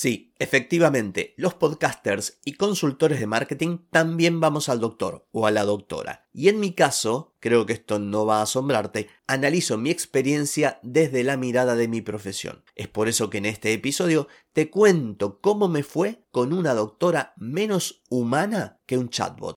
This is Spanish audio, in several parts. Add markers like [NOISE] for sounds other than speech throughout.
Sí, efectivamente, los podcasters y consultores de marketing también vamos al doctor o a la doctora. Y en mi caso, creo que esto no va a asombrarte, analizo mi experiencia desde la mirada de mi profesión. Es por eso que en este episodio te cuento cómo me fue con una doctora menos humana que un chatbot.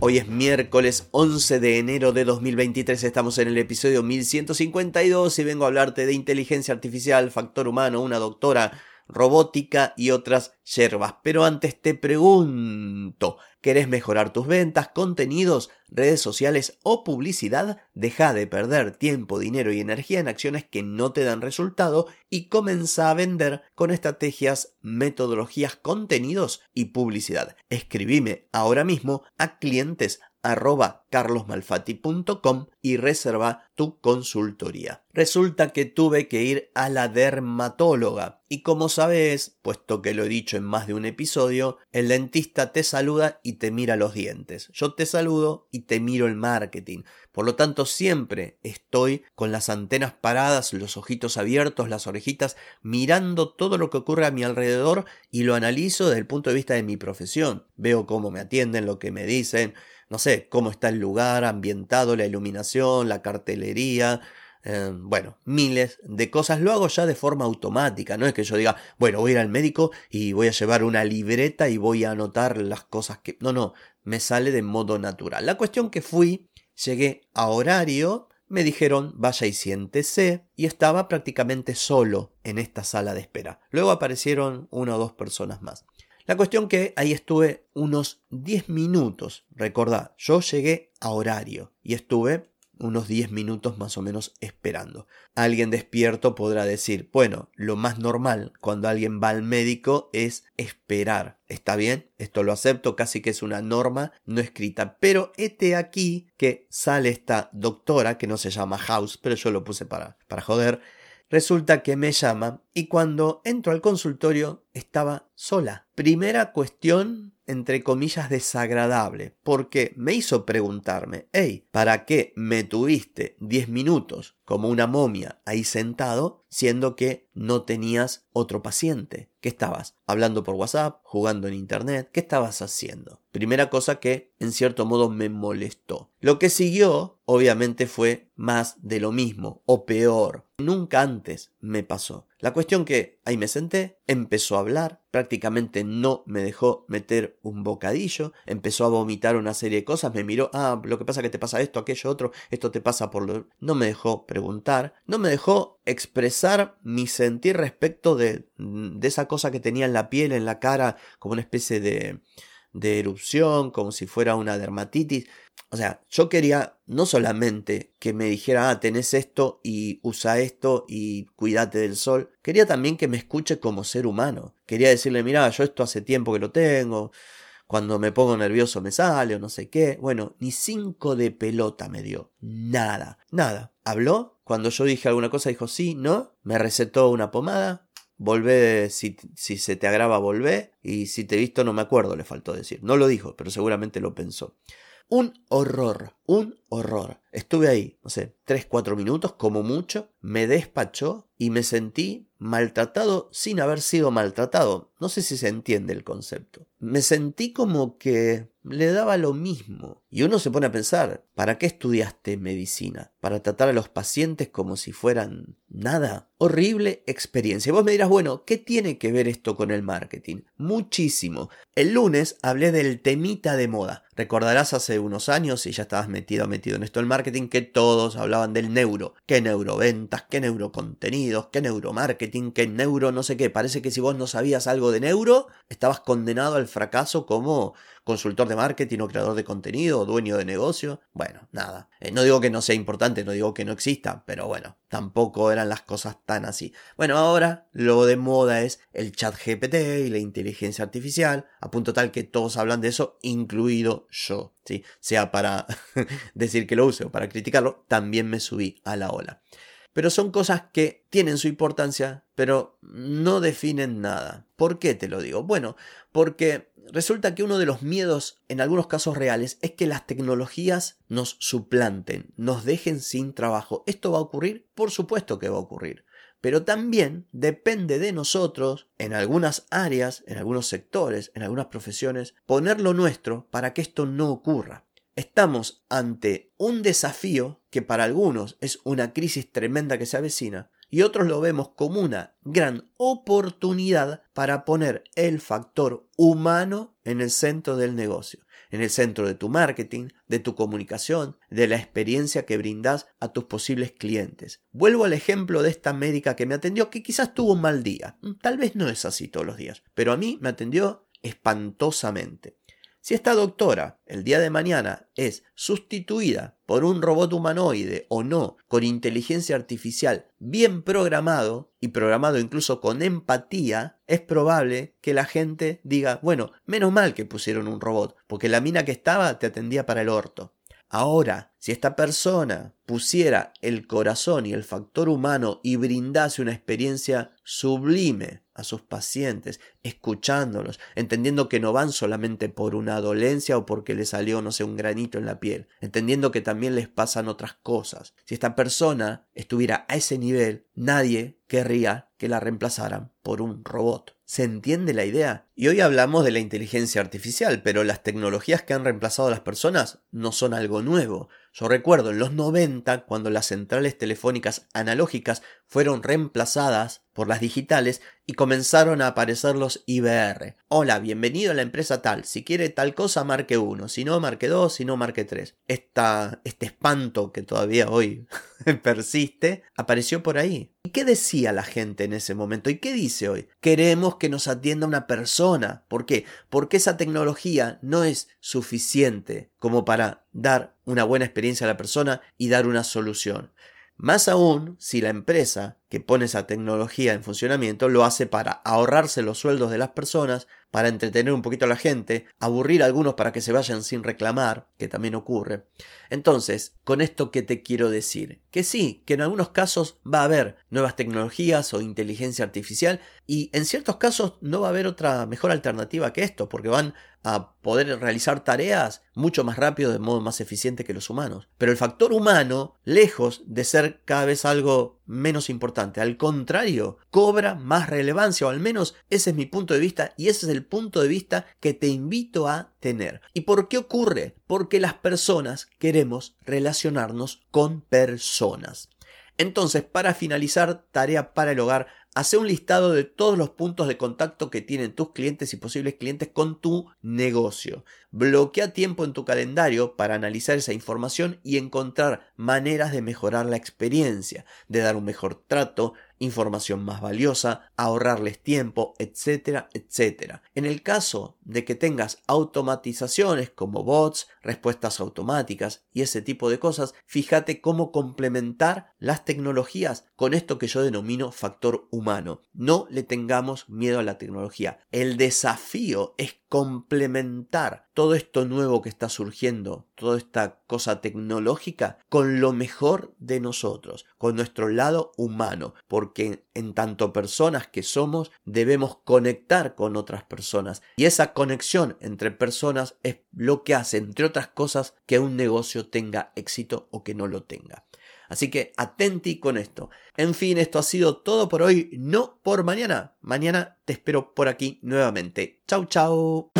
Hoy es miércoles 11 de enero de 2023, estamos en el episodio 1152 y vengo a hablarte de inteligencia artificial, factor humano, una doctora, robótica y otras yerbas. Pero antes te pregunto, ¿querés mejorar tus ventas, contenidos, redes sociales o publicidad? Deja de perder tiempo, dinero y energía en acciones que no te dan resultado y comienza a vender con estrategias, metodologías, contenidos y publicidad. Escribime ahora mismo a clientes arroba y reserva tu consultoría. Resulta que tuve que ir a la dermatóloga y como sabes, puesto que lo he dicho en más de un episodio, el dentista te saluda y te mira los dientes. Yo te saludo y te miro el marketing. Por lo tanto, siempre estoy con las antenas paradas, los ojitos abiertos, las orejitas, mirando todo lo que ocurre a mi alrededor y lo analizo desde el punto de vista de mi profesión. Veo cómo me atienden, lo que me dicen, no sé, cómo está el lugar ambientado, la iluminación, la cartelería, eh, bueno, miles de cosas. Lo hago ya de forma automática, no es que yo diga, bueno, voy a ir al médico y voy a llevar una libreta y voy a anotar las cosas que... No, no, me sale de modo natural. La cuestión que fui, llegué a horario, me dijeron vaya y siéntese y estaba prácticamente solo en esta sala de espera. Luego aparecieron una o dos personas más. La cuestión que ahí estuve unos 10 minutos, recordad, yo llegué a horario y estuve unos 10 minutos más o menos esperando. Alguien despierto podrá decir, bueno, lo más normal cuando alguien va al médico es esperar. ¿Está bien? Esto lo acepto, casi que es una norma no escrita. Pero este aquí que sale esta doctora, que no se llama House, pero yo lo puse para, para joder, Resulta que me llama y cuando entro al consultorio estaba sola. Primera cuestión, entre comillas, desagradable, porque me hizo preguntarme, hey, ¿para qué me tuviste 10 minutos como una momia ahí sentado, siendo que no tenías otro paciente? ¿Qué estabas? ¿Hablando por WhatsApp? ¿Jugando en Internet? ¿Qué estabas haciendo? Primera cosa que en cierto modo me molestó. Lo que siguió, obviamente, fue más de lo mismo, o peor. Nunca antes me pasó. La cuestión que ahí me senté, empezó a hablar, prácticamente no me dejó meter un bocadillo, empezó a vomitar una serie de cosas, me miró, ah, lo que pasa que te pasa esto, aquello, otro, esto te pasa por lo... No me dejó preguntar, no me dejó expresar mi sentir respecto de, de esa cosa que tenía en la piel, en la cara, como una especie de, de erupción, como si fuera una dermatitis. O sea, yo quería no solamente que me dijera, ah, tenés esto y usa esto y cuídate del sol, quería también que me escuche como ser humano. Quería decirle, mira, yo esto hace tiempo que lo tengo, cuando me pongo nervioso me sale o no sé qué. Bueno, ni cinco de pelota me dio. Nada, nada. Habló, cuando yo dije alguna cosa dijo sí, no, me recetó una pomada, Volvé, si, si, se te agrava, volvé. Y si te he visto, no me acuerdo, le faltó decir. No lo dijo, pero seguramente lo pensó. Un horror, un horror. Estuve ahí, no sé, 3, 4 minutos como mucho, me despachó y me sentí maltratado sin haber sido maltratado. No sé si se entiende el concepto. Me sentí como que le daba lo mismo. Y uno se pone a pensar, ¿para qué estudiaste medicina? ¿Para tratar a los pacientes como si fueran nada? Horrible experiencia. Vos me dirás, bueno, ¿qué tiene que ver esto con el marketing? Muchísimo. El lunes hablé del temita de moda. Recordarás hace unos años, y ya estabas metido, metido en esto del marketing, que todos hablaban del neuro. ¿Qué neuroventas? ¿Qué neurocontenidos? ¿Qué neuromarketing? ¿Qué neuro no sé qué? Parece que si vos no sabías algo de neuro, estabas condenado al fracaso como consultor de marketing o creador de contenido o dueño de negocio. Bueno, nada. Eh, no digo que no sea importante, no digo que no exista, pero bueno, tampoco eran las cosas tan así. Bueno, ahora lo de moda es el chat GPT y la inteligencia artificial, a punto tal que todos hablan de eso, incluido yo. ¿sí? Sea para [LAUGHS] decir que lo use o para criticarlo, también me subí a la ola. Pero son cosas que tienen su importancia, pero no definen nada. ¿Por qué te lo digo? Bueno, porque resulta que uno de los miedos, en algunos casos reales, es que las tecnologías nos suplanten, nos dejen sin trabajo. ¿Esto va a ocurrir? Por supuesto que va a ocurrir. Pero también depende de nosotros, en algunas áreas, en algunos sectores, en algunas profesiones, poner lo nuestro para que esto no ocurra. Estamos ante un desafío que para algunos es una crisis tremenda que se avecina y otros lo vemos como una gran oportunidad para poner el factor humano en el centro del negocio, en el centro de tu marketing, de tu comunicación, de la experiencia que brindas a tus posibles clientes. Vuelvo al ejemplo de esta médica que me atendió que quizás tuvo un mal día. Tal vez no es así todos los días, pero a mí me atendió espantosamente. Si esta doctora el día de mañana es sustituida por un robot humanoide o no, con inteligencia artificial bien programado y programado incluso con empatía, es probable que la gente diga, bueno, menos mal que pusieron un robot, porque la mina que estaba te atendía para el orto. Ahora, si esta persona pusiera el corazón y el factor humano y brindase una experiencia sublime a sus pacientes, escuchándolos, entendiendo que no van solamente por una dolencia o porque le salió, no sé, un granito en la piel, entendiendo que también les pasan otras cosas. Si esta persona estuviera a ese nivel, nadie querría que la reemplazaran por un robot. ¿Se entiende la idea? Y hoy hablamos de la inteligencia artificial, pero las tecnologías que han reemplazado a las personas no son algo nuevo. Yo recuerdo en los 90, cuando las centrales telefónicas analógicas fueron reemplazadas por las digitales y comenzaron a aparecer los IBR. Hola, bienvenido a la empresa tal. Si quiere tal cosa, marque 1. Si no, marque 2. Si no, marque 3. Esta, este espanto que todavía hoy [LAUGHS] persiste, apareció por ahí. ¿Y qué decía la gente en ese momento? ¿Y qué dice hoy? Queremos que nos atienda una persona. ¿Por qué? Porque esa tecnología no es suficiente como para dar una buena experiencia a la persona y dar una solución. Más aún si la empresa que pone esa tecnología en funcionamiento lo hace para ahorrarse los sueldos de las personas, para entretener un poquito a la gente, aburrir a algunos para que se vayan sin reclamar, que también ocurre. Entonces, con esto que te quiero decir, que sí, que en algunos casos va a haber nuevas tecnologías o inteligencia artificial y en ciertos casos no va a haber otra mejor alternativa que esto, porque van a poder realizar tareas mucho más rápido de modo más eficiente que los humanos. Pero el factor humano, lejos de ser cada vez algo menos importante, al contrario, cobra más relevancia, o al menos ese es mi punto de vista y ese es el punto de vista que te invito a tener. ¿Y por qué ocurre? Porque las personas queremos relacionarnos con personas. Entonces, para finalizar, tarea para el hogar, Hace un listado de todos los puntos de contacto que tienen tus clientes y posibles clientes con tu negocio. Bloquea tiempo en tu calendario para analizar esa información y encontrar maneras de mejorar la experiencia, de dar un mejor trato, información más valiosa, ahorrarles tiempo, etcétera, etcétera. En el caso de que tengas automatizaciones como bots, respuestas automáticas y ese tipo de cosas, fíjate cómo complementar las tecnologías con esto que yo denomino factor humano. No le tengamos miedo a la tecnología. El desafío es complementar todo esto nuevo que está surgiendo, toda esta cosa tecnológica, con lo mejor de nosotros, con nuestro lado humano, porque en tanto personas que somos, debemos conectar con otras personas. Y esa conexión entre personas es lo que hace, entre otras cosas, que un negocio tenga éxito o que no lo tenga. Así que atenti con esto. En fin, esto ha sido todo por hoy, no por mañana. Mañana te espero por aquí nuevamente. Chau, chau.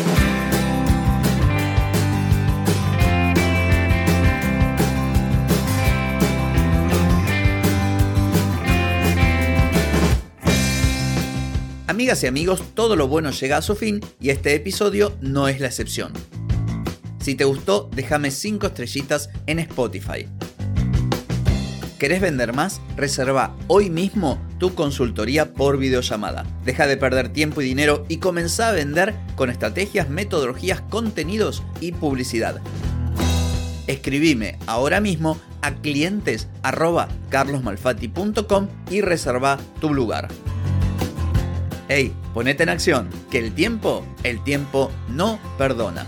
Amigas y amigos, todo lo bueno llega a su fin y este episodio no es la excepción. Si te gustó, déjame 5 estrellitas en Spotify. ¿Querés vender más? Reserva hoy mismo tu consultoría por videollamada. Deja de perder tiempo y dinero y comenzá a vender con estrategias, metodologías, contenidos y publicidad. Escribime ahora mismo a clientes y reserva tu lugar. Hey, ponete en acción, que el tiempo, el tiempo no perdona.